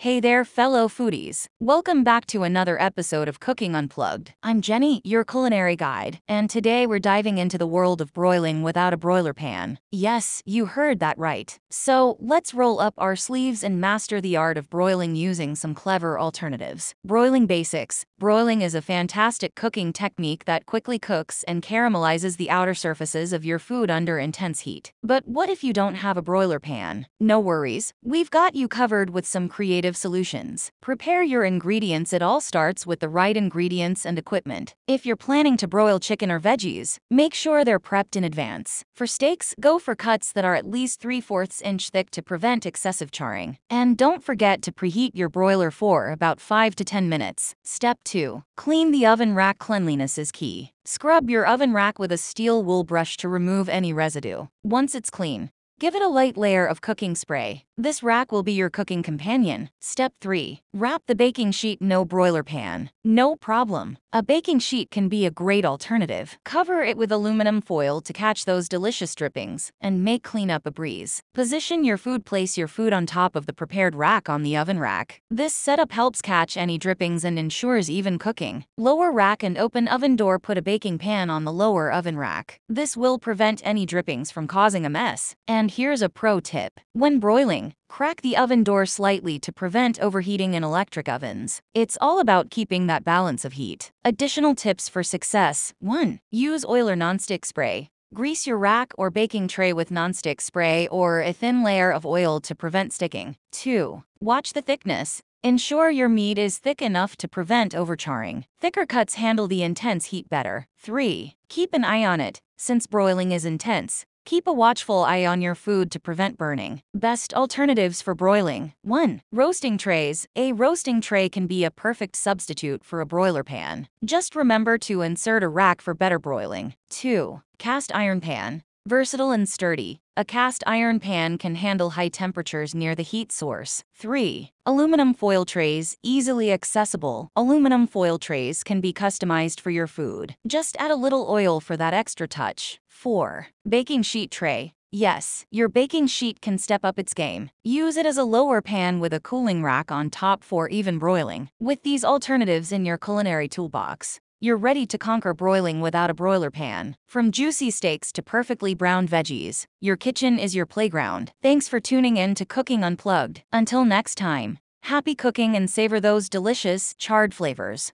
Hey there, fellow foodies. Welcome back to another episode of Cooking Unplugged. I'm Jenny, your culinary guide, and today we're diving into the world of broiling without a broiler pan. Yes, you heard that right. So let's roll up our sleeves and master the art of broiling using some clever alternatives. Broiling basics. Broiling is a fantastic cooking technique that quickly cooks and caramelizes the outer surfaces of your food under intense heat. But what if you don't have a broiler pan? No worries, we've got you covered with some creative solutions. Prepare your ingredients. It all starts with the right ingredients and equipment. If you're planning to broil chicken or veggies, make sure they're prepped in advance. For steaks, go for cuts that are at least 3 fourths inch thick to prevent excessive charring. And don't forget to preheat your broiler for about 5 to 10 minutes. Step 2. Clean the oven rack. Cleanliness is key. Scrub your oven rack with a steel wool brush to remove any residue. Once it's clean, Give it a light layer of cooking spray. This rack will be your cooking companion. Step 3. Wrap the baking sheet no broiler pan. No problem. A baking sheet can be a great alternative. Cover it with aluminum foil to catch those delicious drippings and make cleanup a breeze. Position your food Place your food on top of the prepared rack on the oven rack. This setup helps catch any drippings and ensures even cooking. Lower rack and open oven door Put a baking pan on the lower oven rack. This will prevent any drippings from causing a mess. And here's a pro tip. When broiling, crack the oven door slightly to prevent overheating in electric ovens. It's all about keeping that balance of heat. Additional tips for success 1. Use oil or nonstick spray. Grease your rack or baking tray with nonstick spray or a thin layer of oil to prevent sticking. 2. Watch the thickness. Ensure your meat is thick enough to prevent overcharring. Thicker cuts handle the intense heat better. 3. Keep an eye on it. Since broiling is intense, Keep a watchful eye on your food to prevent burning. Best alternatives for broiling. 1. Roasting trays. A roasting tray can be a perfect substitute for a broiler pan. Just remember to insert a rack for better broiling. 2. Cast iron pan. Versatile and sturdy, a cast iron pan can handle high temperatures near the heat source. 3. Aluminum foil trays, easily accessible. Aluminum foil trays can be customized for your food. Just add a little oil for that extra touch. 4. Baking sheet tray. Yes, your baking sheet can step up its game. Use it as a lower pan with a cooling rack on top for even broiling. With these alternatives in your culinary toolbox, you're ready to conquer broiling without a broiler pan. From juicy steaks to perfectly browned veggies, your kitchen is your playground. Thanks for tuning in to Cooking Unplugged. Until next time, happy cooking and savor those delicious, charred flavors.